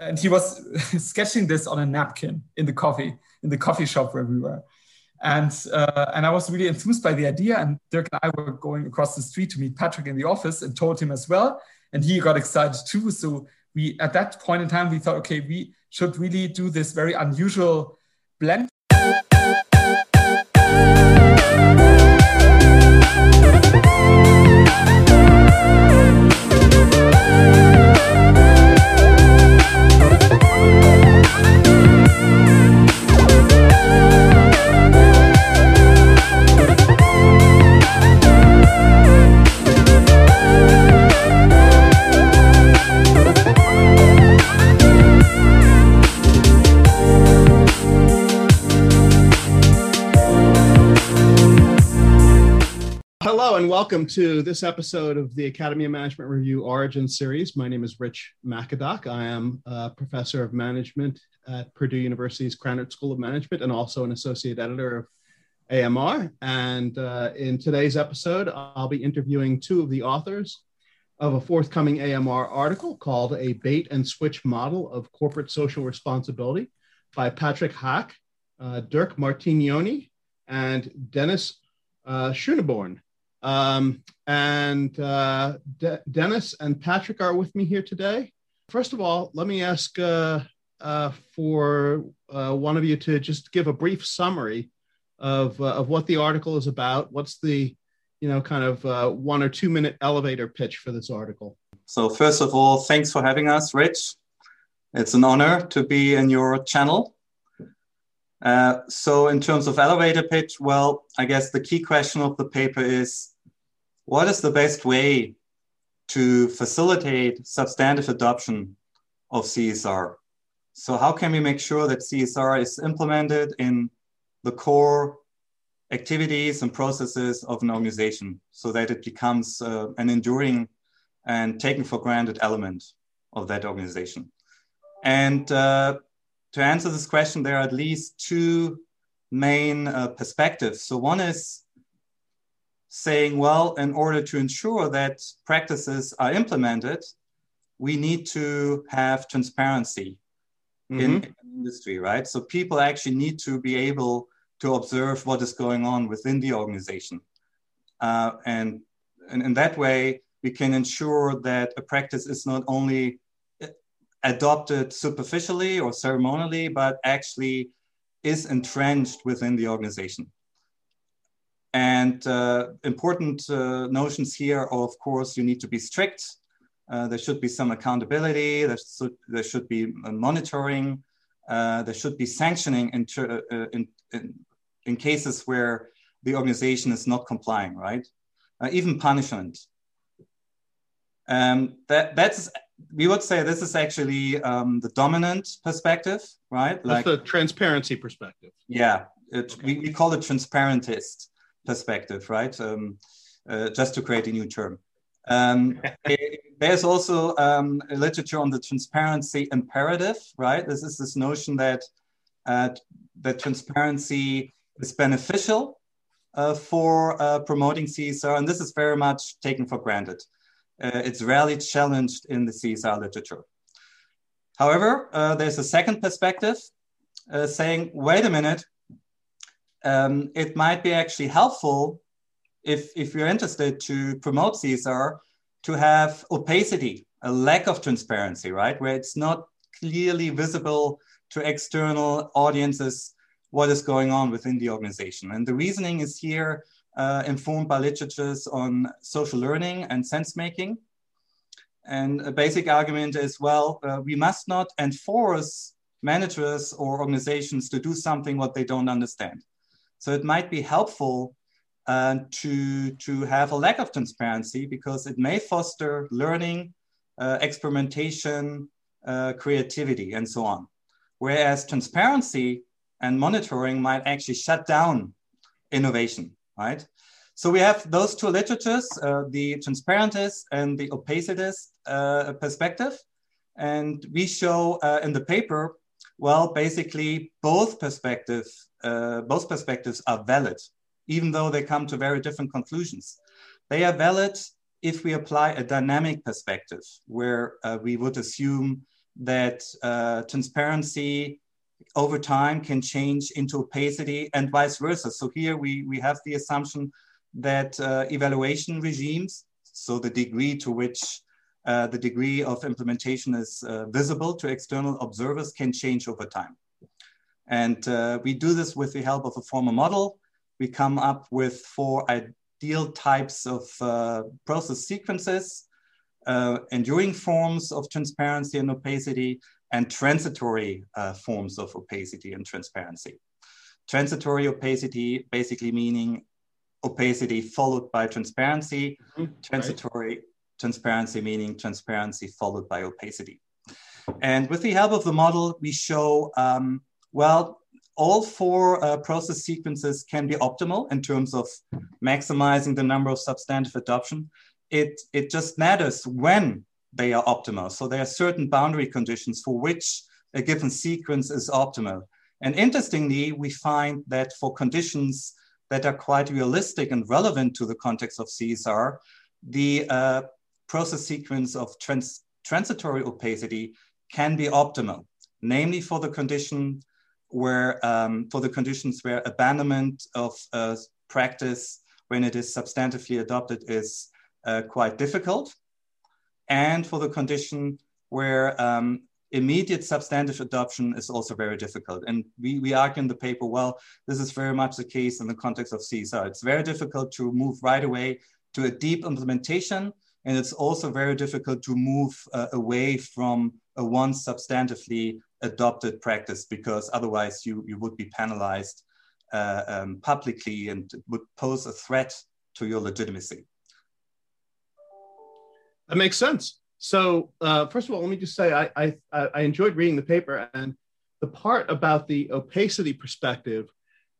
and he was sketching this on a napkin in the coffee in the coffee shop where we were and uh, and I was really enthused by the idea. And Dirk and I were going across the street to meet Patrick in the office and told him as well, and he got excited too. So we at that point in time we thought, okay, we should really do this very unusual blend welcome to this episode of the Academy of Management Review Origin Series. My name is Rich Makadok. I am a professor of management at Purdue University's Krannert School of Management and also an associate editor of AMR. And uh, in today's episode, I'll be interviewing two of the authors of a forthcoming AMR article called A Bait and Switch Model of Corporate Social Responsibility by Patrick Haack, uh, Dirk Martignoni, and Dennis uh. Um, and uh, De- Dennis and Patrick are with me here today. First of all, let me ask uh, uh, for uh, one of you to just give a brief summary of, uh, of what the article is about. What's the, you know, kind of uh, one or two minute elevator pitch for this article? So, first of all, thanks for having us, Rich. It's an honor to be in your channel. Uh, so in terms of elevator pitch, well, I guess the key question of the paper is, what is the best way to facilitate substantive adoption of CSR? So how can we make sure that CSR is implemented in the core activities and processes of an organization so that it becomes uh, an enduring and taken for granted element of that organization? And uh, to answer this question, there are at least two main uh, perspectives. So one is saying, well, in order to ensure that practices are implemented, we need to have transparency mm-hmm. in industry, right? So people actually need to be able to observe what is going on within the organization. Uh, and, and in that way, we can ensure that a practice is not only adopted superficially or ceremonially, but actually is entrenched within the organization. And uh, important uh, notions here are, of course, you need to be strict. Uh, there should be some accountability. There should, there should be monitoring. Uh, there should be sanctioning in, uh, in, in, in, cases where the organization is not complying, right? Uh, even punishment. Um, that, that's we would say this is actually um, the dominant perspective, right? Like That's the transparency perspective. Yeah, it, okay. we, we call it transparentist perspective, right? Um, uh, just to create a new term. Um, it, there's also um, literature on the transparency imperative, right? This is this notion that uh, that transparency is beneficial uh, for uh, promoting CSR, and this is very much taken for granted uh, it's rarely challenged in the CSR literature. However, uh, there's a second perspective uh, saying, wait a minute, um, it might be actually helpful if, if you're interested to promote CSR to have opacity, a lack of transparency, right? Where it's not clearly visible to external audiences what is going on within the organization. And the reasoning is here uh, informed by literatures on social learning and sense making. And a basic argument is, well, uh, we must not enforce managers or organizations to do something what they don't understand. So it might be helpful uh, to, to have a lack of transparency because it may foster learning, uh, experimentation, uh, creativity, and so on. Whereas transparency and monitoring might actually shut down innovation right? So we have those two literatures, uh, the transparentist and the opacitist uh, perspective. And we show uh, in the paper, well, basically both perspectives, uh, both perspectives are valid, even though they come to very different conclusions. They are valid if we apply a dynamic perspective, where uh, we would assume that uh, transparency over time can change into opacity and vice versa. So here we, we have the assumption that uh, evaluation regimes, so the degree to which uh, the degree of implementation is uh, visible to external observers can change over time. And uh, we do this with the help of a formal model. We come up with four ideal types of uh, process sequences, uh, enduring forms of transparency and opacity, and transitory uh, forms of opacity and transparency. Transitory opacity basically meaning opacity followed by transparency, mm-hmm. transitory right. transparency meaning transparency followed by opacity. And with the help of the model, we show, um, well, all four uh, process sequences can be optimal in terms of maximizing the number of substantive adoption. It, it just matters when they are optimal. So there are certain boundary conditions for which a given sequence is optimal. And interestingly, we find that for conditions that are quite realistic and relevant to the context of CSR, the uh, process sequence of trans transitory opacity can be optimal, namely for the condition where, um, for the conditions where abandonment of uh, practice when it is substantively adopted is uh, quite difficult and for the condition where um, immediate substantive adoption is also very difficult. And we, we argue in the paper, well, this is very much the case in the context of CSR. It's very difficult to move right away to a deep implementation. And it's also very difficult to move uh, away from a once substantively adopted practice because otherwise you, you would be penalized uh, um, publicly and would pose a threat to your legitimacy. That makes sense. So, uh, first of all, let me just say I, I, I enjoyed reading the paper, and the part about the opacity perspective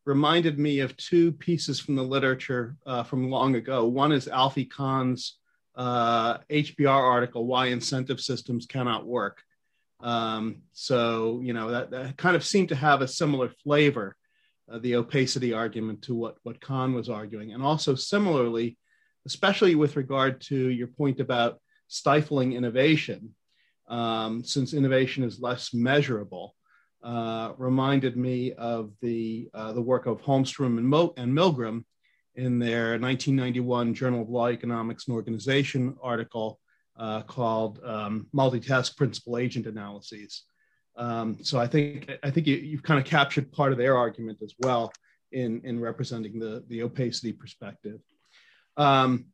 reminded me of two pieces from the literature uh, from long ago. One is Alfie Kohn's uh, HBR article, "Why Incentive Systems Cannot Work." Um, so, you know, that, that, kind of seemed to have a similar flavor, uh, the opacity argument to what what Kahn was arguing, and also similarly especially with regard to your point about stifling innovation, um, since innovation is less measurable, uh, reminded me of the, uh, the work of Holmstrom and, Mo- and Milgrom in their 1991 Journal of Law, Economics, and Organization article uh, called um, Multitask Principal Agent Analyses. Um, so I think I think you, have kind of captured part of their argument as well in, in representing the, the opacity perspective. Um,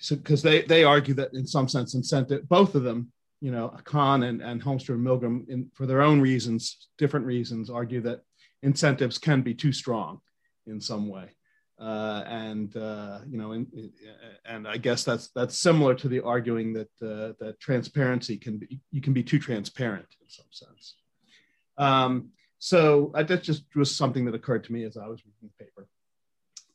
so because they they argue that in some sense incentive both of them you know Kohn and, and Holmstrom and Milgrom in, for their own reasons different reasons argue that incentives can be too strong in some way. Uh, and uh, you know in, and I guess that's that's similar to the arguing that uh, that transparency can be you can be too transparent in some sense. Um, so that just was something that occurred to me as I was reading the paper.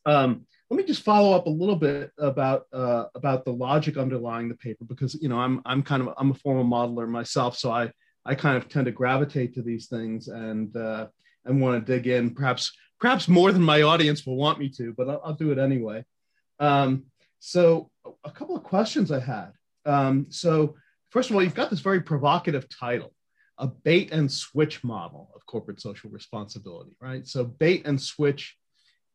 Um, let me just follow up a little bit about uh, about the logic underlying the paper because you know I'm I'm kind of I'm a formal modeler myself, so I I kind of tend to gravitate to these things and uh, and want to dig in perhaps perhaps more than my audience will want me to, but I'll, I'll do it anyway. Um, so a couple of questions I had. Um, so first of all, you've got this very provocative title, a bait and switch model of corporate social responsibility, right? So bait and switch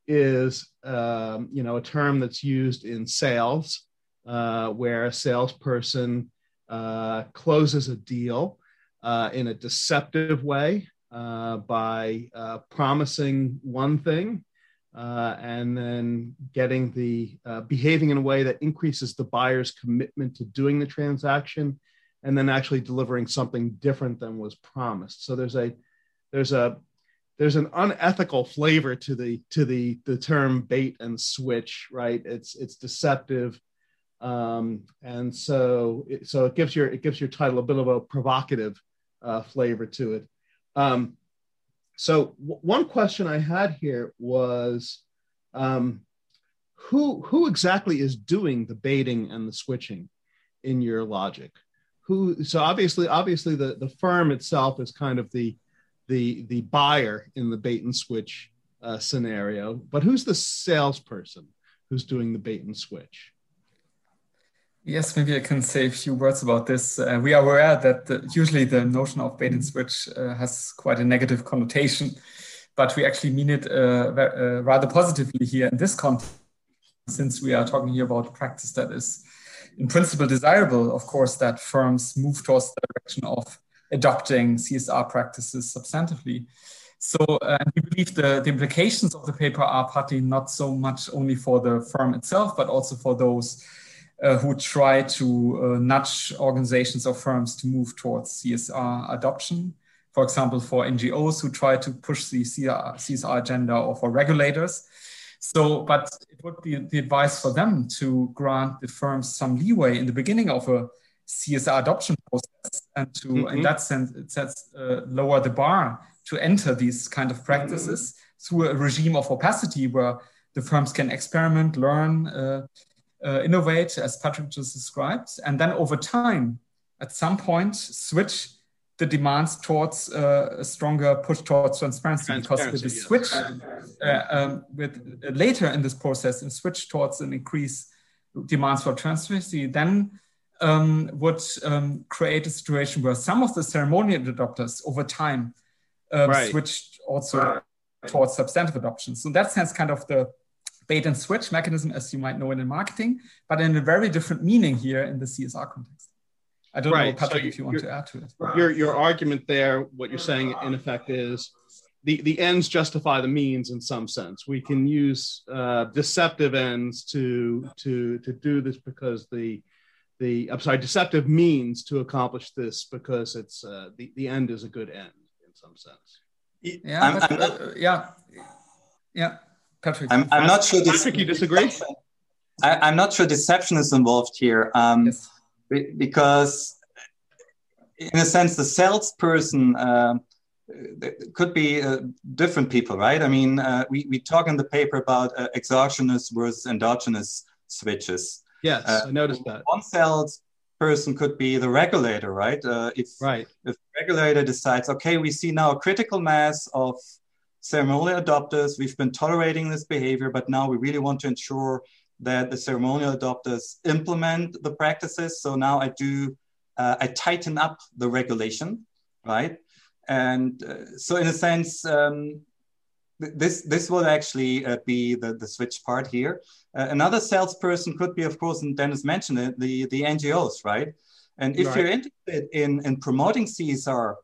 is um, you know a term that's used in sales uh, where a salesperson uh, closes a deal uh, in a deceptive way uh, by uh, promising one thing uh, and then getting the behaving in a way that increases the buyer's commitment to doing the transaction and then actually delivering something different than was promised. So there's a there's a there's an unethical flavor to the to the the term bait and switch right? It's it's deceptive. Um, and so it, so it gives your it gives your title a bit of a provocative uh, flavor to it. Um, so w- one question i had here was um, who who exactly is doing the baiting and the switching in your logic? Who so obviously obviously the the firm itself is kind of the the the buyer in the bait and switch uh, scenario, but who's the salesperson who's doing the bait and switch? Yes, maybe I can say a few words about this. Uh, we are aware that the, usually the notion of bait and switch uh, has quite a negative connotation, but we actually mean it uh, uh rather positively here in this context, since we are talking here about practice that is in principle desirable, of course, that firms move towards the direction of adopting CSR practices substantively. So uh, we believe the, the implications of the paper are partly not so much only for the firm itself, but also for those uh, who try to uh, nudge organizations or firms to move towards CSR adoption. For example, for NGOs who try to push the CSR, CSR agenda or for regulators. So, but it would be the advice for them to grant the firms some leeway in the beginning of a CSR adoption process and to, mm-hmm. in that sense, it sets uh, lower the bar to enter these kind of practices through a regime of opacity where the firms can experiment, learn, uh, uh, innovate, as Patrick just described, and then over time, at some point, switch the demands towards uh, a stronger push towards transparency, transparency because with the yes. switch uh, um, with uh, later in this process and switch towards an increase demands for transparency then um, would um, create a situation where some of the ceremonial adopters over time um, right. switched also right. towards substantive adoption so in that sense kind of the bait and switch mechanism, as you might know it in marketing, but in a very different meaning here in the CSR context. I don't right. know, Patrick, so if you want to add to it. Your, your argument there, what you're saying in effect is the, the ends justify the means in some sense. We can use uh, deceptive ends to, to, to do this because the, the, I'm sorry, deceptive means to accomplish this because it's, uh, the, the end is a good end in some sense. Yeah, but, uh, yeah, yeah. Patrick, I'm, I'm not sure. This, Patrick, you disagree? I, am not sure deception is involved here, um, yes. because in a sense, the salesperson uh, could be uh, different people, right? I mean, uh, we, we talk in the paper about uh, exogenous versus endogenous switches. Yes, uh, I noticed that. One salesperson could be the regulator, right? Uh, if, right. If the regulator decides, okay, we see now a critical mass of ceremonial adopters, we've been tolerating this behavior, but now we really want to ensure that the ceremonial adopters implement the practices. So now I do, uh, I tighten up the regulation, right? And uh, so in a sense, um, this this will actually uh, be the, the switch part here. Uh, another salesperson could be, of course, and Dennis mentioned it, the, the NGOs, right? And if right. you're interested in, in promoting CSR,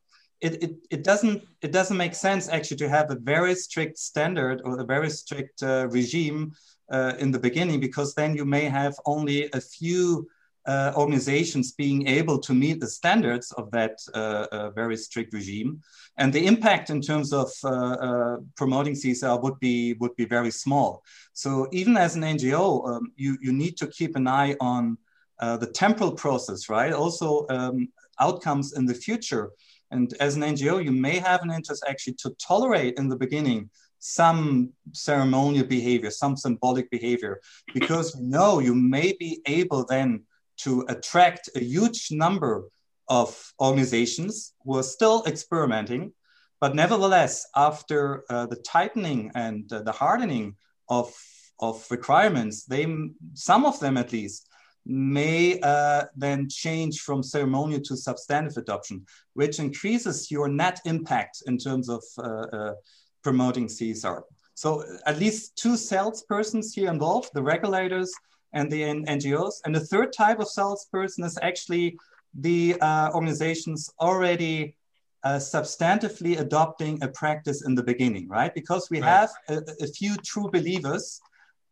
it, it, it doesn't it doesn't make sense actually to have a very strict standard or a very strict uh, regime uh, in the beginning because then you may have only a few uh, organizations being able to meet the standards of that uh, uh, very strict regime, and the impact in terms of uh, promoting CSR would be would be very small. So even as an NGO, um, you you need to keep an eye on the temporal process, right? Also um, outcomes in the future and as an NGO, you may have an interest actually to tolerate in the beginning some ceremonial behavior, some symbolic behavior, because you know you may be able then to attract a huge number of organizations who are still experimenting. But nevertheless, after uh, the tightening and uh, the hardening of, of requirements, they, some of them at least, may uh, then change from ceremonial to substantive adoption, which increases your net impact in terms of uh, uh, promoting CSR. So at least two salespersons here involved, the regulators and the NGOs. And the third type of salesperson is actually the uh, organizations already uh, substantively adopting a practice in the beginning, right? Because we right. have a, a few true believers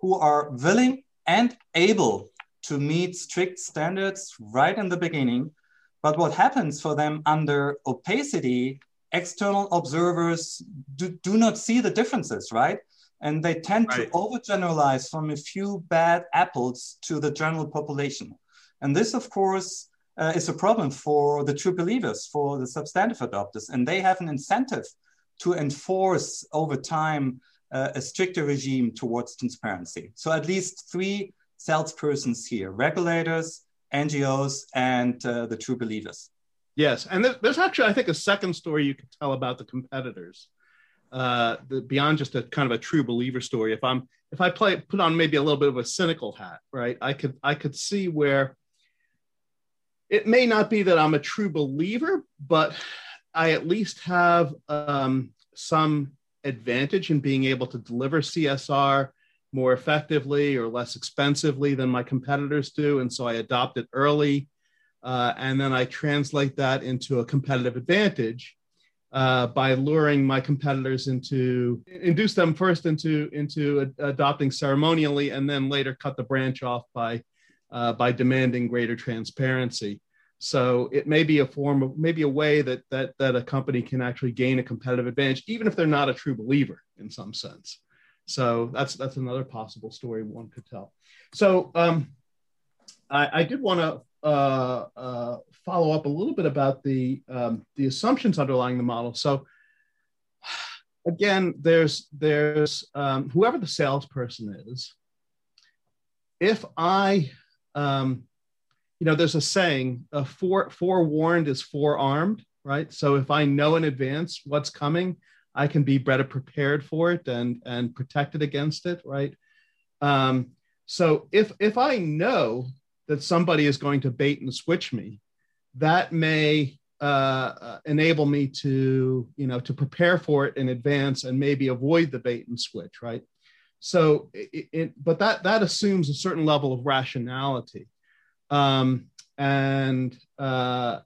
who are willing and able to meet strict standards right in the beginning. But what happens for them under opacity, external observers do, do not see the differences, right? And they tend right. to overgeneralize from a few bad apples to the general population. And this, of course, uh, is a problem for the true believers, for the substantive adopters. And they have an incentive to enforce over time uh, a stricter regime towards transparency. So at least three salespersons here regulators, NGOs, and uh, the true believers. Yes. And there's actually, I think, a second story you could tell about the competitors. Uh, the, beyond just a kind of a true believer story. If I'm if I play put on maybe a little bit of a cynical hat, right? I could I could see where it may not be that I'm a true believer, but I at least have um, some advantage in being able to deliver CSR more effectively or less expensively than my competitors do. And so I adopt it early. Uh, and then I translate that into a competitive advantage uh, by luring my competitors into induce them first into into ad- adopting ceremonially and then later cut the branch off by uh, by demanding greater transparency. So it may be a form of maybe a way that that that a company can actually gain a competitive advantage even if they're not a true believer in some sense. So that's that's another possible story one could tell. So um, I, I did want to uh, uh, follow up a little bit about the um, the assumptions underlying the model. So again, there's there's um, whoever the salesperson is. If I, um, you know, there's a saying: uh, "fore forewarned is forearmed." Right. So if I know in advance what's coming, I can be better prepared for it and and protected against it. Right. Um, so if if I know that somebody is going to bait and switch me, that may uh, uh, enable me to, you know, to prepare for it in advance and maybe avoid the bait and switch, right? So, it, it but that that assumes a certain level of rationality, um, and uh,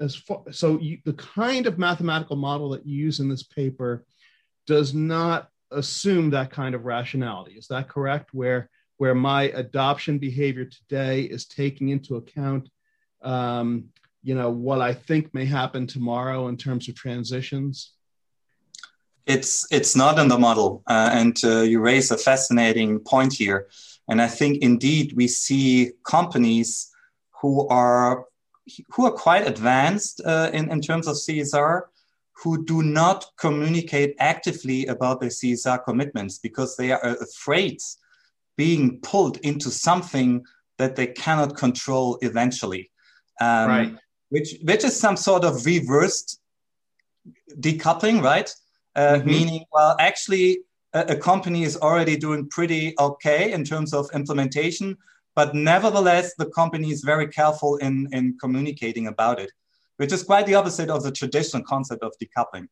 as far, so you, the kind of mathematical model that you use in this paper does not assume that kind of rationality. Is that correct? Where where my adoption behavior today is taking into account um, you know what i think may happen tomorrow in terms of transitions? It's it's not in the model. Uh, and uh, you raise a fascinating point here. And i think indeed we see companies who are who are quite advanced uh, in, in terms of csr who do not communicate actively about their csr commitments because they are afraid being pulled into something that they cannot control eventually. Um, right. Which, which is some sort of reversed decoupling, right? Uh, mm-hmm. Meaning, well, actually, a, a, company is already doing pretty okay in terms of implementation, but nevertheless, the company is very careful in, in communicating about it, which is quite the opposite of the traditional concept of decoupling.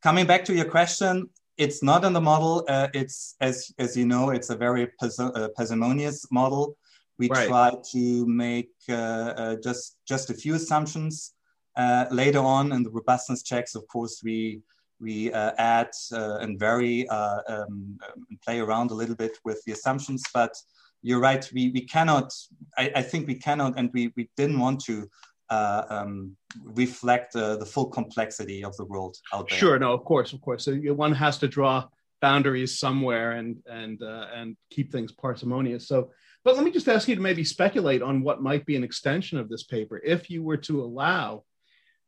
Coming back to your question, it's not in the model. Uh, it's as as you know, it's a very uh, parsimonious model. We right. try to make uh, uh, just just a few assumptions. Uh, later on in the robustness checks, of course, we we uh, add and vary um, play around a little bit with the assumptions. But you're right. We we cannot. I, I think we cannot, and we we didn't want to uh, um, reflect uh, the full complexity of the world out there. Sure, no, of course, of course. So one has to draw boundaries somewhere and and uh, and keep things parsimonious. So, but let me just ask you to maybe speculate on what might be an extension of this paper if you were to allow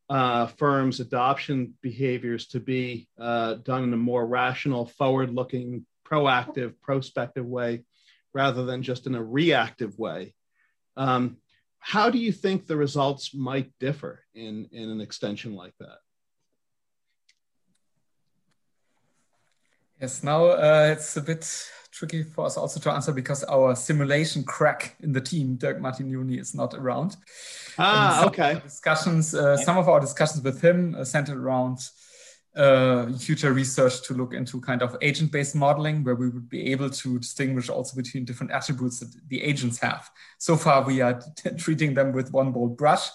uh, firms' adoption behaviors to be uh, done in a more rational, forward-looking, proactive, prospective way, rather than just in a reactive way. Um, how do you think the results might differ in, in an extension like that? Yes, now uh, it's a bit tricky for us also to answer because our simulation crack in the team, Dirk Martignoni, is not around. Ah, okay. Discussions, uh, some of our discussions with him uh, centered around uh, future research to look into kind of agent-based modeling where we would be able to distinguish also between different attributes that the agents have. So far, we are treating them with one bold brush.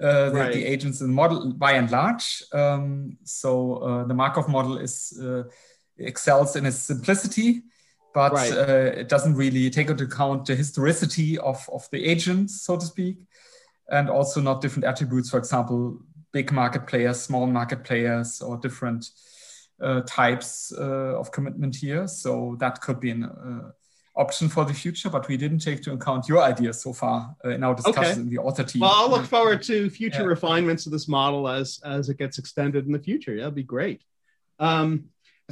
Uh, right. the, the, agents in the model by and large. Um, so uh, the Markov model is uh, excels in its simplicity, but right. Uh, it doesn't really take into account the historicity of, of the agents, so to speak, and also not different attributes. For example, big market players, small market players, or different uh, types uh, of commitment here. So that could be an uh, option for the future, but we didn't take into account your ideas so far uh, in our discussions okay. in the author team. Well, I'll look forward to future yeah. refinements of this model as as it gets extended in the future. Yeah, that'd be great. Um,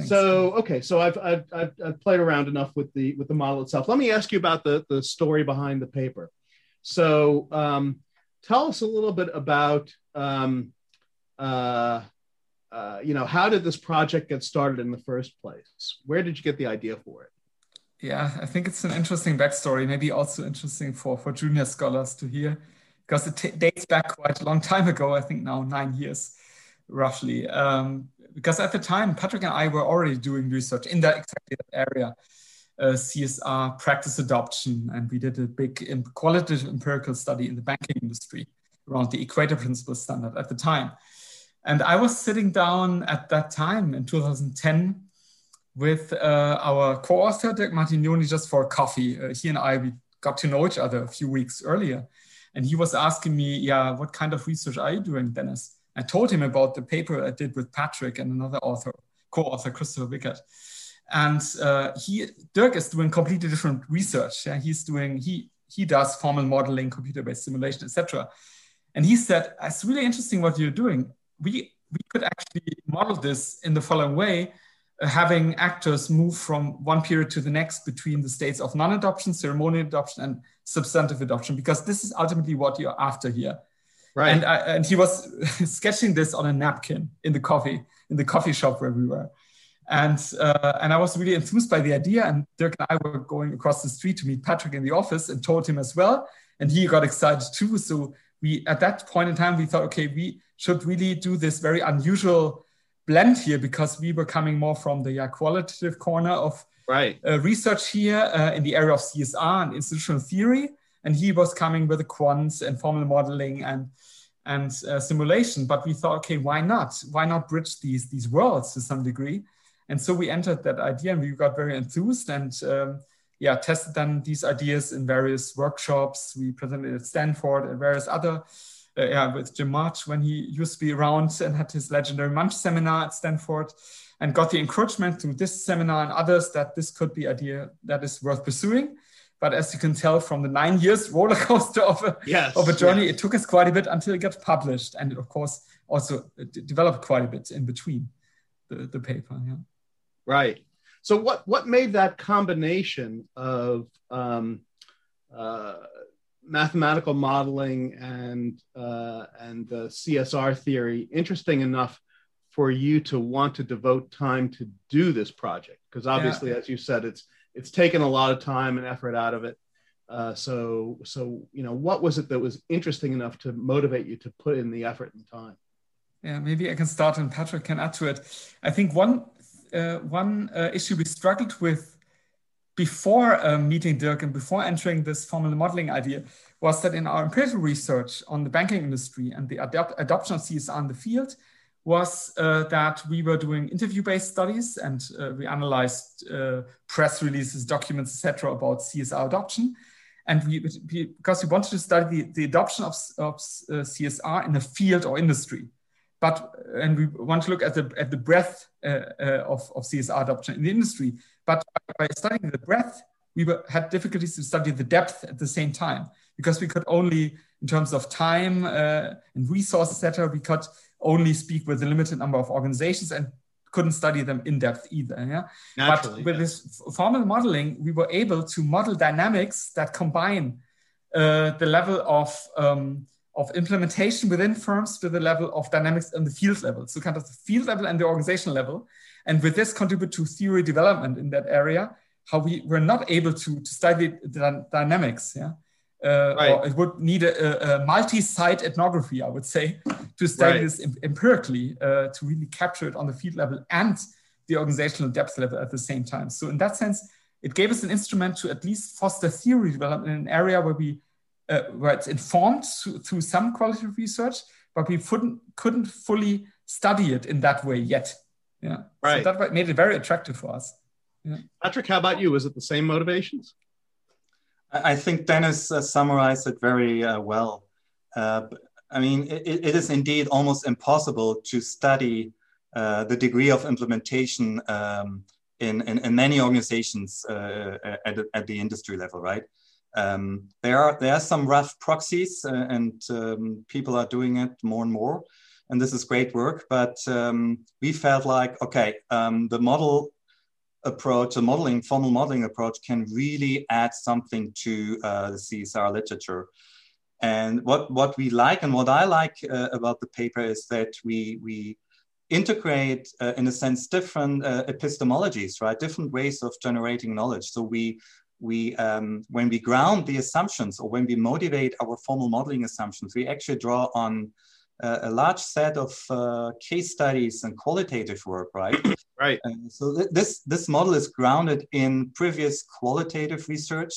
so okay, so I've, I've, I've I've played around enough with the with the model itself. Let me ask you about the the story behind the paper. So um, tell us a little bit about um, uh, uh, you know, how did this project get started in the first place? Where did you get the idea for it? Yeah, I think it's an interesting backstory, maybe also interesting for, for junior scholars to hear. because it dates back quite a long time ago. I think now nine years, roughly. Um, because at the time, Patrick and I were already doing research in that exactly that area, uh, CSR practice adoption, and we did a big qualitative empirical study in the banking industry around the Equator Principle standard at the time. And I was sitting down at that time in 2010 with uh, our co-author Dirk Martignoni just for coffee. Uh, he and I we got to know each other a few weeks earlier, and he was asking me, "Yeah, what kind of research are you doing, Dennis?" I told him about the paper I did with Patrick and another author, co-author Christopher Wickert. And uh, he, Dirk is doing completely different research. Yeah? He's doing he he does formal modeling, computer-based simulation, etc. And he said, "It's really interesting what you're doing. We we could actually model this in the following way." having actors move from one period to the next between the states of non-adoption, ceremonial adoption, and substantive adoption, because this is ultimately what you're after here. Right. And, I, and he was sketching this on a napkin in the coffee in the coffee shop where we were, and uh, and I was really enthused by the idea. And Dirk and I were going across the street to meet Patrick in the office and told him as well, and he got excited too. So we at that point in time we thought, okay, we should really do this very unusual blend here because we were coming more from the yeah, qualitative corner of right. uh, research here uh, in the area of CSR and institutional theory. And he was coming with the quants and formal modeling and and uh, simulation. But we thought, okay, why not? Why not bridge these these worlds to some degree? And so we entered that idea, and we got very enthused and um, yeah, tested then these ideas in various workshops. We presented at Stanford and various other uh, yeah, with Jim March when he used to be around and had his legendary Munch seminar at Stanford and got the encouragement through this seminar and others that this could be idea that is worth pursuing. But as you can tell from the nine years roller coaster of a, yes, of a journey, yes. it took us quite a bit until it got published. And of course, also uh, developed quite a bit in between the, the paper. Yeah. Right. So what, what made that combination of um, uh, mathematical modeling and uh, and the CSR theory interesting enough for you to want to devote time to do this project? Because obviously, yeah. as you said, it's it's taken a lot of time and effort out of it. Uh, so so you know, what was it that was interesting enough to motivate you to put in the effort and time? Yeah, maybe I can start and Patrick can add to it. I think one uh, one uh, issue we struggled with before um, meeting Dirk and before entering this formal modeling idea was that in our empirical research on the banking industry and the adoption of CSR in the field was uh, that we were doing interview-based studies and uh, we analyzed uh, press releases, documents, etc., about CSR adoption. And we, because we wanted to study the, the adoption of, of uh, CSR in a field or industry, but and we want to look at the at the breadth uh, uh, of, of CSR adoption in the industry. But by studying the breadth, we were, had difficulties to study the depth at the same time because we could only, in terms of time uh, and resources, etc., we could only speak with a limited number of organizations and couldn't study them in depth either. Yeah. Naturally, but with this formal modeling, we were able to model dynamics that combine uh, the level of um, of implementation within firms to the level of dynamics on the field level. So kind of the field level and the organizational level. And with this contribute to theory development in that area, how we were not able to, to study the dynamics. Yeah. Uh, right. Or it would need a, a, multi-site ethnography, I would say, to study right. this empirically uh, to really capture it on the field level and the organizational depth level at the same time. So in that sense, it gave us an instrument to at least foster theory development in an area where we uh, where it's informed through, through, some qualitative research, but we couldn't couldn't fully study it in that way yet. Yeah, right. So that made it very attractive for us. Yeah. Patrick, how about you? Was it the same motivations? I think Dennis uh, summarized it very uh, well. Uh, I mean, it, it is indeed almost impossible to study uh, the degree of implementation um, in, in, in, many organizations uh, at, at the industry level, right? Um, there are there are some rough proxies, uh, and um, people are doing it more and more, and this is great work. But um, we felt like okay, um, the model approach, the modeling formal modeling approach, can really add something to uh, the CSR literature. And what what we like and what I like uh, about the paper is that we we integrate, uh, in a sense, different uh, epistemologies, right? Different ways of generating knowledge. So we we um, when we ground the assumptions or when we motivate our formal modeling assumptions, we actually draw on uh, a large set of uh, case studies and qualitative work, right? right. so th this this model is grounded in previous qualitative research,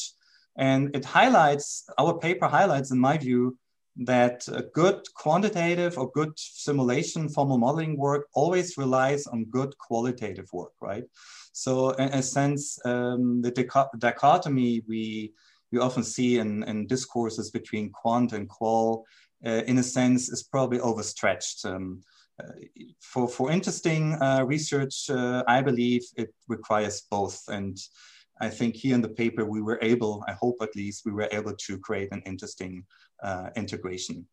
and it highlights our paper highlights, in my view, that good quantitative or good simulation formal modeling work always relies on good qualitative work, right? So in a sense, um, the dichotomy we, we often see in, in discourses between quant and qual, uh, in a sense, is probably overstretched. Um, uh, for, for interesting uh, research, uh, I believe it requires both. And I think here in the paper, we were able, I hope at least, we were able to create an interesting uh, integration.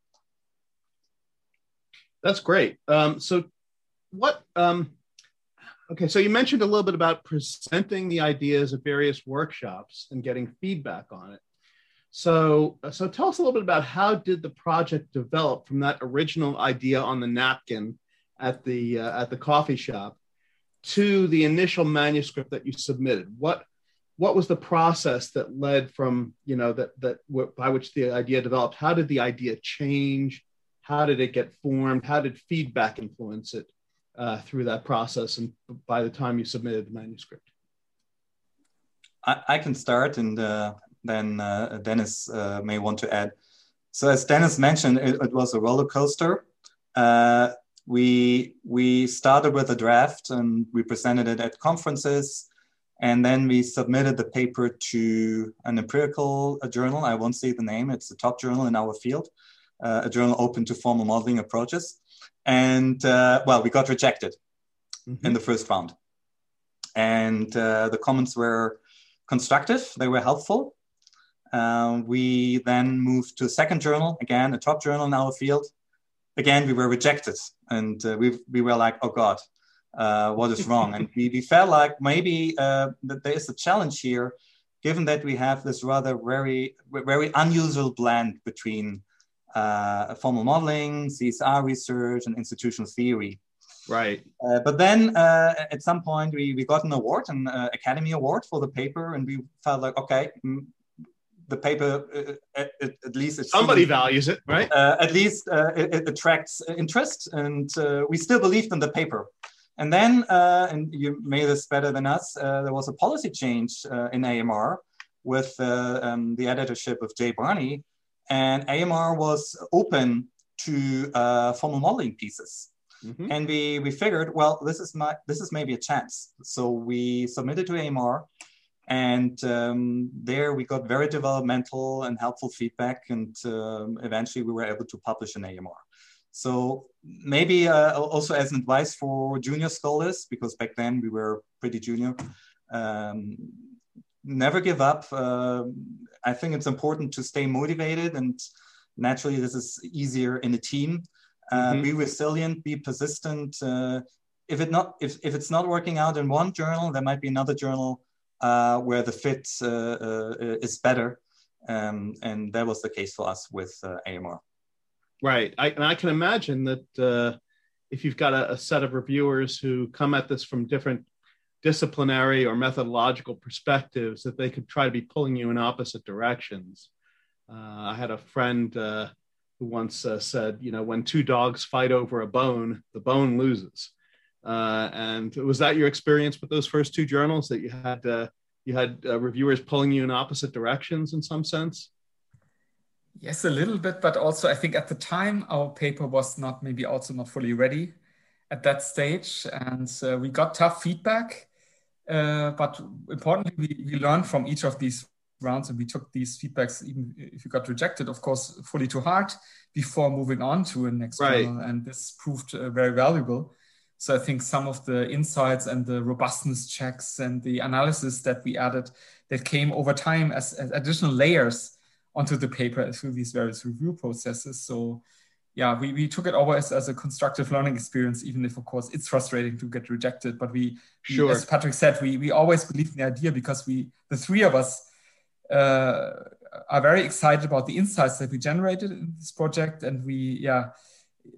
That's great. Um, so what, um, Okay, so you mentioned a little bit about presenting the ideas at various workshops and getting feedback on it. So, so tell us a little bit about how did the project develop from that original idea on the napkin at the uh, at the coffee shop to the initial manuscript that you submitted. What what was the process that led from you know that that by which the idea developed? How did the idea change? How did it get formed? How did feedback influence it? uh, through that process and by the time you submitted the manuscript? I, I can start and uh, then uh, Dennis uh, may want to add. So as Dennis mentioned, it, it was a roller coaster. Uh, we, we started with a draft and we presented it at conferences and then we submitted the paper to an empirical journal. I won't say the name, it's a top journal in our field, uh, a journal open to formal modeling approaches. And uh, well, we got rejected mm-hmm. in the first round. And uh, the comments were constructive, they were helpful. Uh, we then moved to a second journal, again, a top journal in our field. Again, we were rejected. And uh, we, we were like, oh God, uh, what is wrong? and we, we felt like maybe uh, that there is a challenge here, given that we have this rather very, very unusual blend between uh, formal modeling, CSR research, and institutional theory. Right. Uh, but then uh, at some point we, we got an award, an uh, Academy Award for the paper, and we felt like, okay, mm, the paper, uh, at, at, least somebody values it, right? Uh, at least it, it, attracts interest, and we still believed in the paper. And then, and you made this better than us, there was a policy change in AMR with um, the editorship of Jay Barney, and AMR was open to uh, formal modeling pieces. Mm-hmm. And we, we figured, well, this is my this is maybe a chance. So we submitted to AMR, and um, there we got very developmental and helpful feedback, and um, eventually we were able to publish an AMR. So maybe uh, also as an advice for junior scholars, because back then we were pretty junior. Um, never give up. Uh, I think it's important to stay motivated, and naturally, this is easier in a team. Uh, mm-hmm. Be resilient, be persistent. Uh, if it not if, if it's not working out in one journal, there might be another journal uh, where the fit uh, is better, um, and that was the case for us with AMR. Right, I, and I can imagine that if you've got a, a set of reviewers who come at this from different disciplinary or methodological perspectives that they could try to be pulling you in opposite directions. Uh, I had a friend uh, who once uh, said, you know, when two dogs fight over a bone, the bone loses. Uh, and was that your experience with those first two journals that you had uh, you had uh, reviewers pulling you in opposite directions in some sense? Yes, a little bit, but also I think at the time our paper was not maybe also not fully ready at that stage, and uh, we got tough feedback. Uh, but importantly, we, we learned from each of these rounds, and we took these feedbacks, even if you got rejected, of course, fully to heart before moving on to a next right. and this proved uh, very valuable. So I think some of the insights and the robustness checks and the analysis that we added that came over time as, as additional layers onto the paper through these various review processes. So yeah, we, we took it always as a constructive learning experience, even if of course it's frustrating to get rejected. But we, sure. we as Patrick said, we, we always believed in the idea because we, the three of us, uh, are very excited about the insights that we generated in this project. And we, yeah,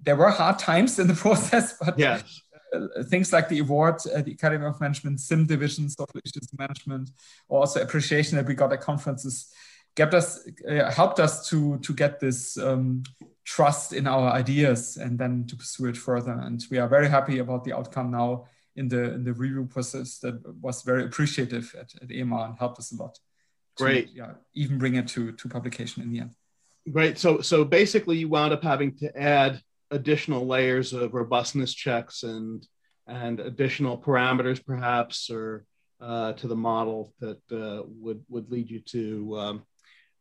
there were hard times in the process, but yes. uh, things like the award at the Academy of Management, SIM division, social issues management, or also appreciation that we got at conferences, kept us uh, helped us to to get this um, trust in our ideas and then to pursue it further. And we are very happy about the outcome now in the in the review process that was very appreciative at, at EMA and helped us a lot. To, Great. Yeah, even bring it to to publication in the end. Great. So so basically, you wound up having to add additional layers of robustness checks and and additional parameters, perhaps, or uh, to the model that uh, would would lead you to um,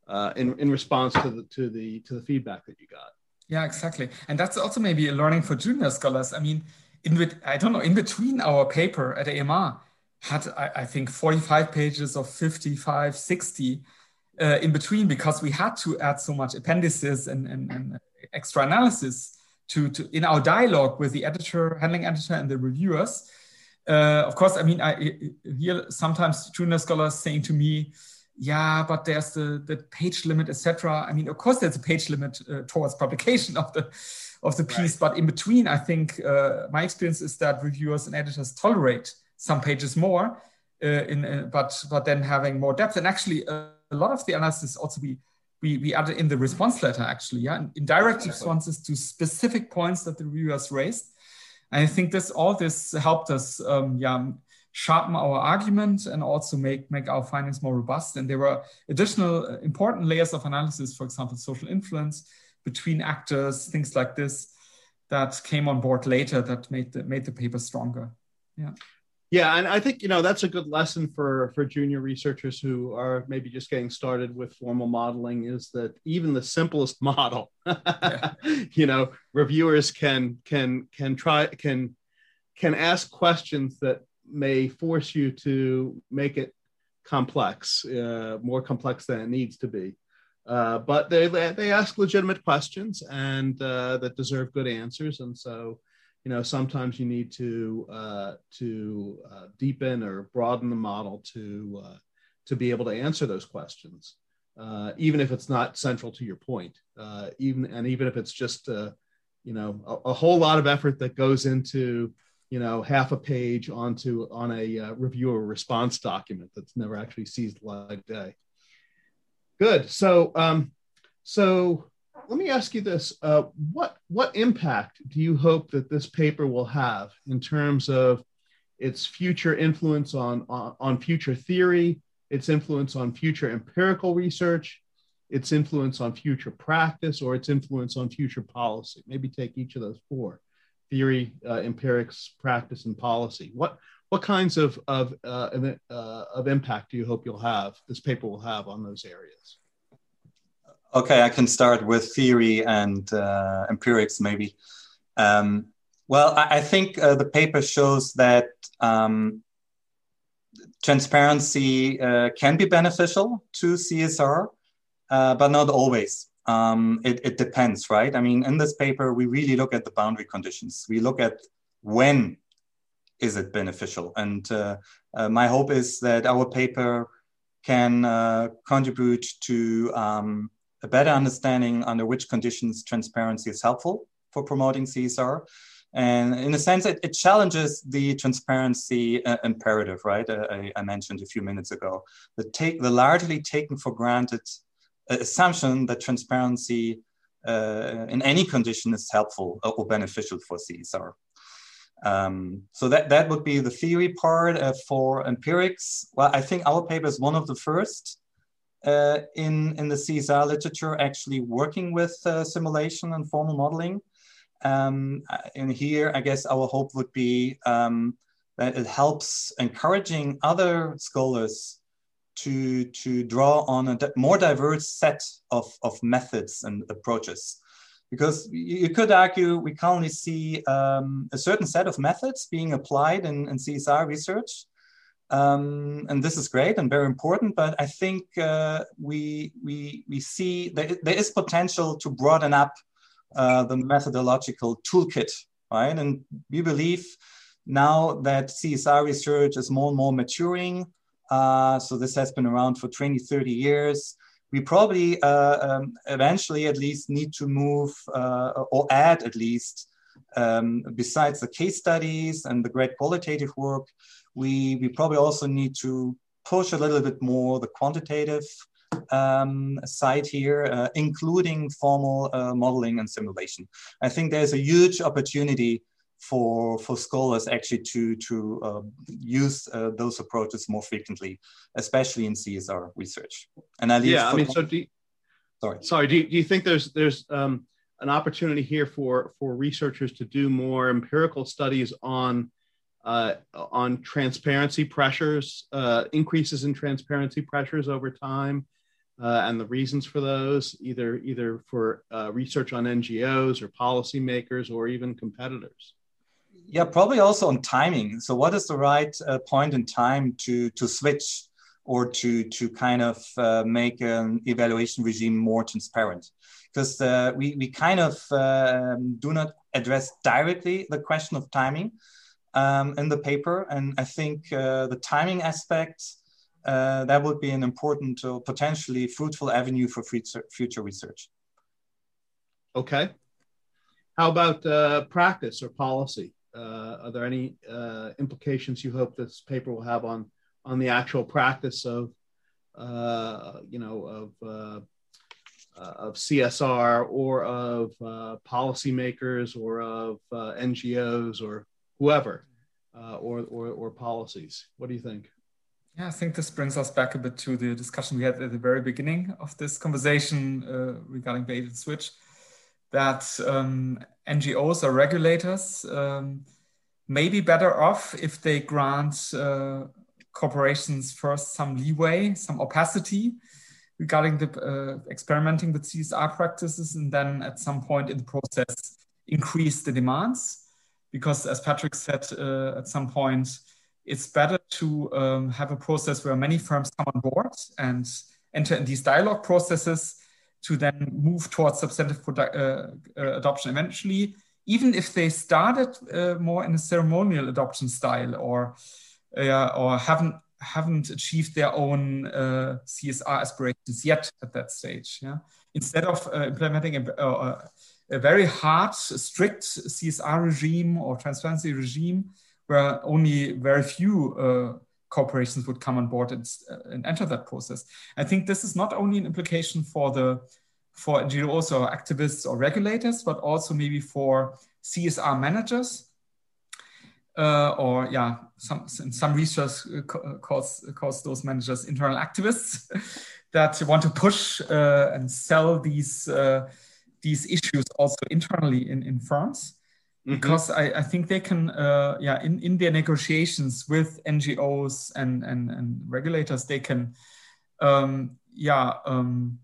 uh, in in response to the to the to the feedback that you got. Yeah, exactly, and that's also maybe a learning for junior scholars. I mean, in I don't know, in between our paper at AMR had I, I think 45 pages of 55, 60 uh, in between because we had to add so much appendices and, and, and extra analysis to, to in our dialogue with the editor, handling editor, and the reviewers. Uh, of course, I mean, I hear sometimes junior scholars saying to me, yeah, but there's the, the page limit, etc. I mean, of course, there's a page limit uh, towards publication of the of the piece, right. but in between, I think uh, my experience is that reviewers and editors tolerate some pages more, uh, in uh, but but then having more depth. And actually, uh, a lot of the analysis also we we, we added in the response letter actually, yeah, in direct responses to specific points that the reviewers raised. And I think this all this helped us, um, yeah, sharpen our argument and also make make our findings more robust. And there were additional uh, important layers of analysis, for example, social influence between actors, things like this, that came on board later that made the made the paper stronger. Yeah. Yeah, and I think you know that's a good lesson for for junior researchers who are maybe just getting started with formal modeling is that even the simplest model, yeah. you know, reviewers can can can try can can ask questions that may force you to make it complex, uh, more complex than it needs to be. Uh, but they they ask legitimate questions and uh, that deserve good answers, and so you know sometimes you need to uh, to uh, deepen or broaden the model to uh, to be able to answer those questions even if it's not central to your point even and even if it's just you know a, a, whole lot of effort that goes into you know half a page onto on a reviewer response document that's never actually sees the light of day. Good. So um, so let me ask you this: uh, what what impact do you hope that this paper will have in terms of its future influence on on, on future theory, its influence on future empirical research, its influence on future practice, or its influence on future policy? Maybe take each of those four: theory, uh, empirics, practice, and policy. What what kinds of of uh, uh, of impact do you hope you'll have? This paper will have on those areas. Okay, I can start with theory and uh, empirics, maybe. Um, well, I, I think uh, the paper shows that um, transparency uh, can be beneficial to CSR, but not always. Um, it, it, depends, right? I mean, in this paper, we really look at the boundary conditions. We look at when is it beneficial, and uh, uh, my hope is that our paper can contribute to um, a better understanding under which conditions transparency is helpful for promoting CSR. And in a sense, it, it challenges the transparency uh, imperative, right? Uh, I, I, mentioned a few minutes ago. The, take, the largely taken for granted uh, assumption that transparency uh, in any condition is helpful or beneficial for CSR. Um, so that, that would be the theory part uh, for empirics. Well, I think our paper is one of the first uh, in, in the CSR literature actually working with uh, simulation and formal modeling. Um, and here, I guess our hope would be um, that it helps encouraging other scholars to, to draw on a more diverse set of, of methods and approaches. Because you could argue we currently see um, a certain set of methods being applied in, in CSR research, um, and this is great and very important, but I think uh, we, we, we see there is potential to broaden up uh, the methodological toolkit, right? And we believe now that CSR research is more and more maturing, uh, so this has been around for 20, 30 years, we probably uh, um, eventually at least need to move uh, or add at least um, besides the case studies and the great qualitative work, we, we probably also need to push a little bit more the quantitative um, side here, uh, including formal uh, modeling and simulation. I think there's a huge opportunity for for scholars actually to to uh, use uh, those approaches more frequently, especially in CSR research. And I yeah, I mean, so do you, sorry, sorry, do you, do you think there's there's um, an opportunity here for for researchers to do more empirical studies on uh, on transparency pressures, uh, increases in transparency pressures over time, uh, and the reasons for those, either either for uh, research on NGOs or policymakers or even competitors. Yeah, probably also on timing. So, what is the right uh, point in time to to switch or to to kind of uh, make an evaluation regime more transparent? Because uh, we we kind of um, do not address directly the question of timing um, in the paper, and I think uh, the timing aspect uh, that would be an important or potentially fruitful avenue for future research. Okay. How about uh, practice or policy? Uh, are there any uh, implications you hope this paper will have on on the actual practice of uh, you know of uh, of CSR or of policymakers or of NGOs or whoever or, or or policies? What do you think? Yeah, I think this brings us back a bit to the discussion we had at the very beginning of this conversation uh, regarding bait and switch, that um, NGOs or regulators um, may be better off if they grant uh, corporations first some leeway, some opacity regarding the uh, experimenting with CSR practices, and then at some point in the process increase the demands. Because as Patrick said uh, at some point, it's better to um, have a process where many firms come on board and enter in these dialogue processes to then move towards substantive product, uh, uh, adoption eventually, even if they started uh, more in a ceremonial adoption style or or haven't haven't achieved their own uh, CSR aspirations yet at that stage. Yeah, instead of uh, implementing a, a very hard, strict CSR regime or transparency regime where only very few uh, corporations would come on board and, uh, and, enter that process. I think this is not only an implication for the for NGOs or activists or regulators, but also maybe for CSR managers. Uh, or yeah, some some research uh, calls calls those managers internal activists that want to push uh, and sell these uh, these issues also internally in, in firms. Mm-hmm. because I, I, think they can, uh, yeah, in, in their negotiations with NGOs and, and, and regulators, they can, um, yeah, um,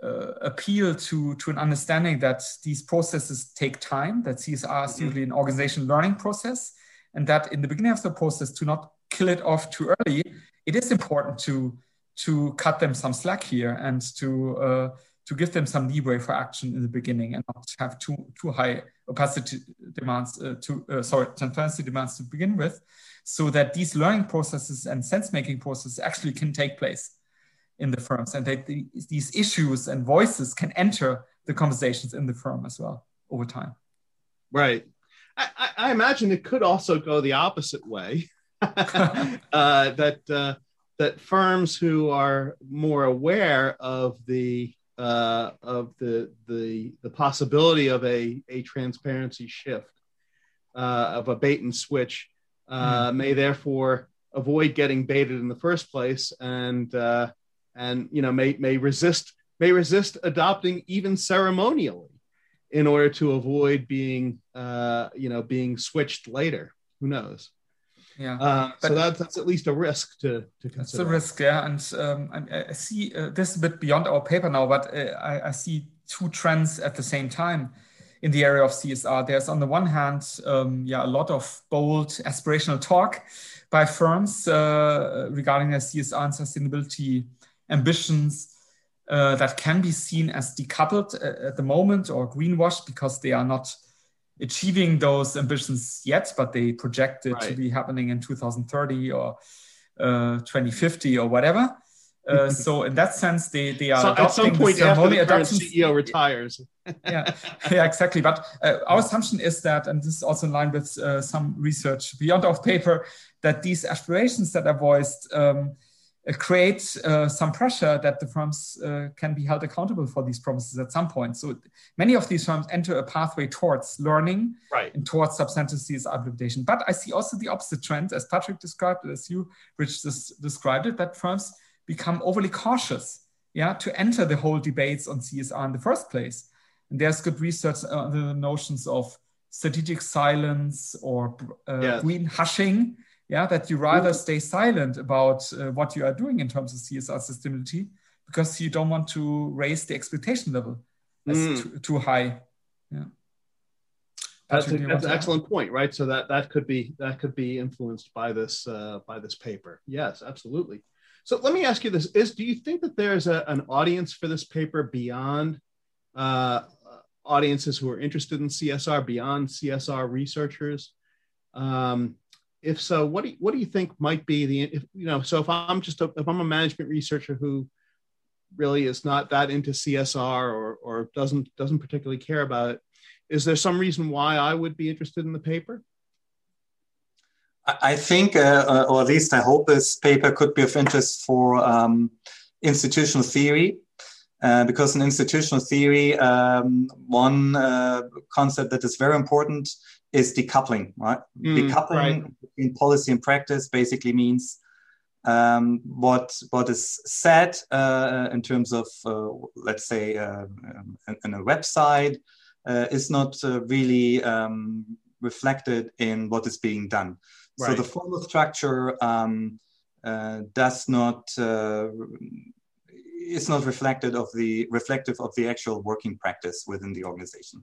uh, appeal to, to an understanding that these processes take time, that CSR is mm-hmm. usually an organization learning process, and that in the beginning of the process, to not kill it off too early, it is important to, to cut them some slack here and to, uh, to give them some leeway for action in the beginning and not have too, too high opacity demands uh, to uh, sorry transparency demands to begin with so that these learning processes and sense making processes actually can take place in the firms and that the, these issues and voices can enter the conversations in the firm as well over time. Right. I, I imagine it could also go the opposite way uh, that uh, that firms who are more aware of the uh, of the, the, the possibility of a, a transparency shift, uh, of a bait and switch, uh, mm. may therefore avoid getting baited in the first place and, uh, and you know, may, may, resist, may resist adopting even ceremonially in order to avoid being, uh, you know, being switched later. Who knows? Yeah. Uh, so that, that's at least a risk to, to consider it's a risk yeah. And um, I, I, see uh, this a bit beyond our paper now but uh, I, I, see two trends at the same time in the area of csr there's on the one hand um, yeah a lot of bold aspirational talk by firms uh, regarding their csr and sustainability ambitions uh, that can be seen as decoupled uh, at the moment or greenwashed because they are not achieving those ambitions yet, but they project it right. to be happening in 2030 or uh, 2050 or whatever. Uh, so in that sense, they, they are so at some point after the adoption. CEO retires. yeah, yeah, exactly. But uh, our assumption is that, and this is also in line with uh, some research beyond our paper, that these aspirations that are voiced um, create uh, some pressure that the firms uh, can be held accountable for these promises at some point. So many of these firms enter a pathway towards learning right. and towards substantive CSR implementation. But I see also the opposite trend, as Patrick described it, as you, Rich, described it, that firms become overly cautious yeah, to enter the whole debates on CSR in the first place. And there's good research on the notions of strategic silence or uh, yeah. green hushing yeah that you rather stay silent about uh, what you are doing in terms of csr sustainability because you don't want to raise the expectation level mm. too, too, high. Yeah. That's, a, that's an excellent point right? So that that could be that could be influenced by this uh, by this paper. Yes absolutely. So let me ask you this. Is do you think that there's a, an audience for this paper beyond uh, audiences who are interested in csr beyond csr researchers? Um, if so, what do you, what do you think might be the if, you know? So if I'm just a, if I'm a management researcher who really is not that into CSR or or doesn't doesn't particularly care about it, is there some reason why I would be interested in the paper? I think, uh, uh, or at least I hope, this paper could be of interest for um, institutional theory. Uh, because in institutional theory, um, one uh, concept that is very important is decoupling, right? Mm, decoupling right. between policy and practice basically means um, what what is said uh, in terms of, uh, let's say, uh, in, in, a website uh, is not uh, really um, reflected in what is being done. Right. So the formal structure um, uh, does not is not reflected of the reflective of the actual working practice within the organization.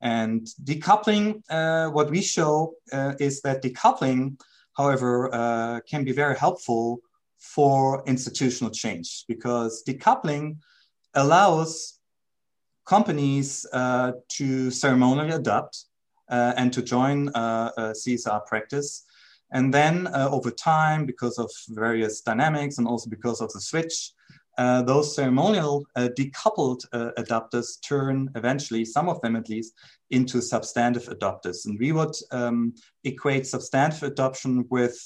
And decoupling, uh, what we show uh, is that decoupling, however, uh, can be very helpful for institutional change because decoupling allows companies uh, to ceremonially adopt uh, and to join uh, CSR practice. And then over time, because of various dynamics and also because of the switch, uh, those ceremonial uh, decoupled uh, adopters turn eventually, some of them at least, into substantive adopters. And we would um, equate substantive adoption with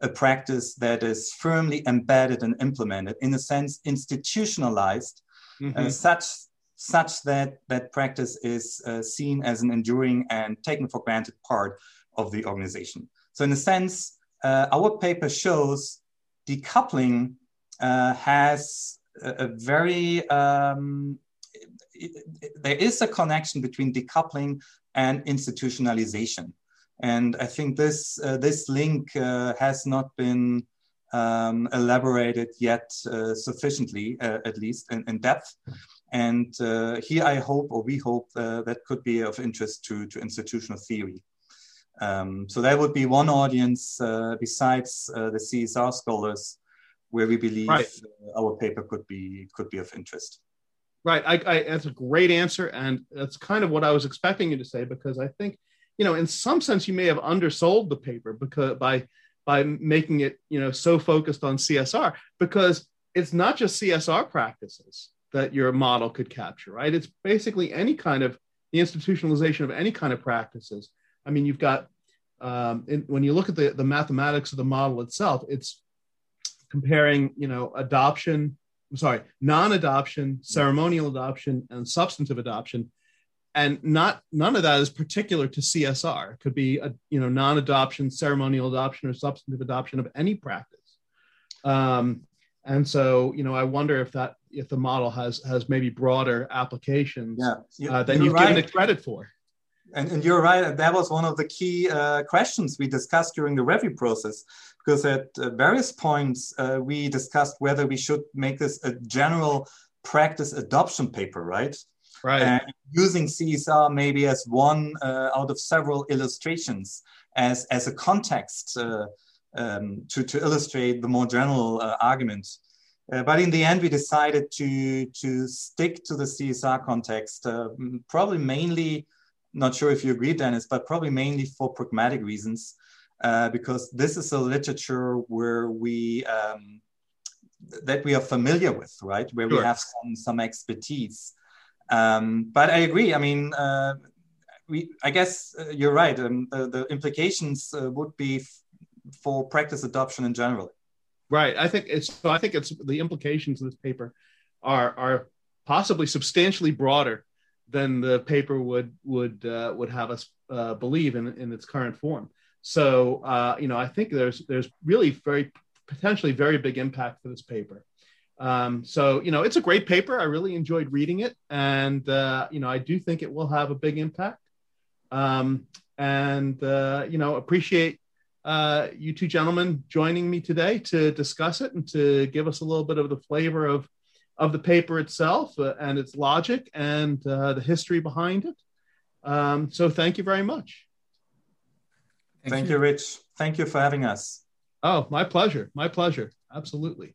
a practice that is firmly embedded and implemented, in a sense, institutionalized, mm-hmm. such such that that practice is uh, seen as an enduring and taken for granted part of the organization. So, in a sense, uh, our paper shows decoupling uh, has a, a very um, there is a connection between decoupling and institutionalization, and I think this uh, this link uh, has not been um, elaborated yet uh, sufficiently, uh, at least in, in depth. And uh, here, I hope, or we hope, that could be of interest to to institutional theory. Um, so that would be one audience besides the CSR scholars where we believe right. uh, our paper could be could be of interest. Right. I, I, that's a great answer, and that's kind of what I was expecting you to say because I think, you know, in some sense, you may have undersold the paper because by by making it, you know, so focused on CSR because it's not just CSR practices that your model could capture, right? It's basically any kind of the institutionalization of any kind of practices. I mean, you've got um, in, when you look at the, the mathematics of the model itself, it's comparing, you know, adoption, I'm sorry, non-adoption, ceremonial adoption, and substantive adoption. And not none of that is particular to CSR. It could be a you know non-adoption, ceremonial adoption, or substantive adoption of any practice. Um, and so you know, I wonder if that if the model has has maybe broader applications yeah. you, uh, than you've right. given it credit for. And, and, you're right. That was one of the key uh, questions we discussed during the review process because at uh, various points uh, we discussed whether we should make this a general practice adoption paper, right? Right. And using CSR maybe as one uh, out of several illustrations as, as a context uh, um, to, to illustrate the more general uh, argument. Uh, but in the end, we decided to, to stick to the CSR context, probably mainly, not sure if you agree, Dennis, but probably mainly for pragmatic reasons uh, because this is a literature where we um, that we are familiar with, right? Where sure. we have some some expertise. Um, but I agree. I mean, uh, we I guess uh, you're right. Um, the, the implications uh, would be for practice adoption in general. Right. I think it's. So I think it's the implications of this paper are are possibly substantially broader than the paper would would uh, would have us uh, believe in in its current form. So uh, you know, I think there's there's really very potentially very big impact for this paper. Um, so you know, it's a great paper. I really enjoyed reading it, and uh, you know, I do think it will have a big impact. Um, and uh, you know, appreciate uh, you two gentlemen joining me today to discuss it and to give us a little bit of the flavor of of the paper itself uh, and its logic and uh, the history behind it. Um, so thank you very much. Thank, thank you. you, Rich. Thank you for having us. Oh, my pleasure. My pleasure. Absolutely.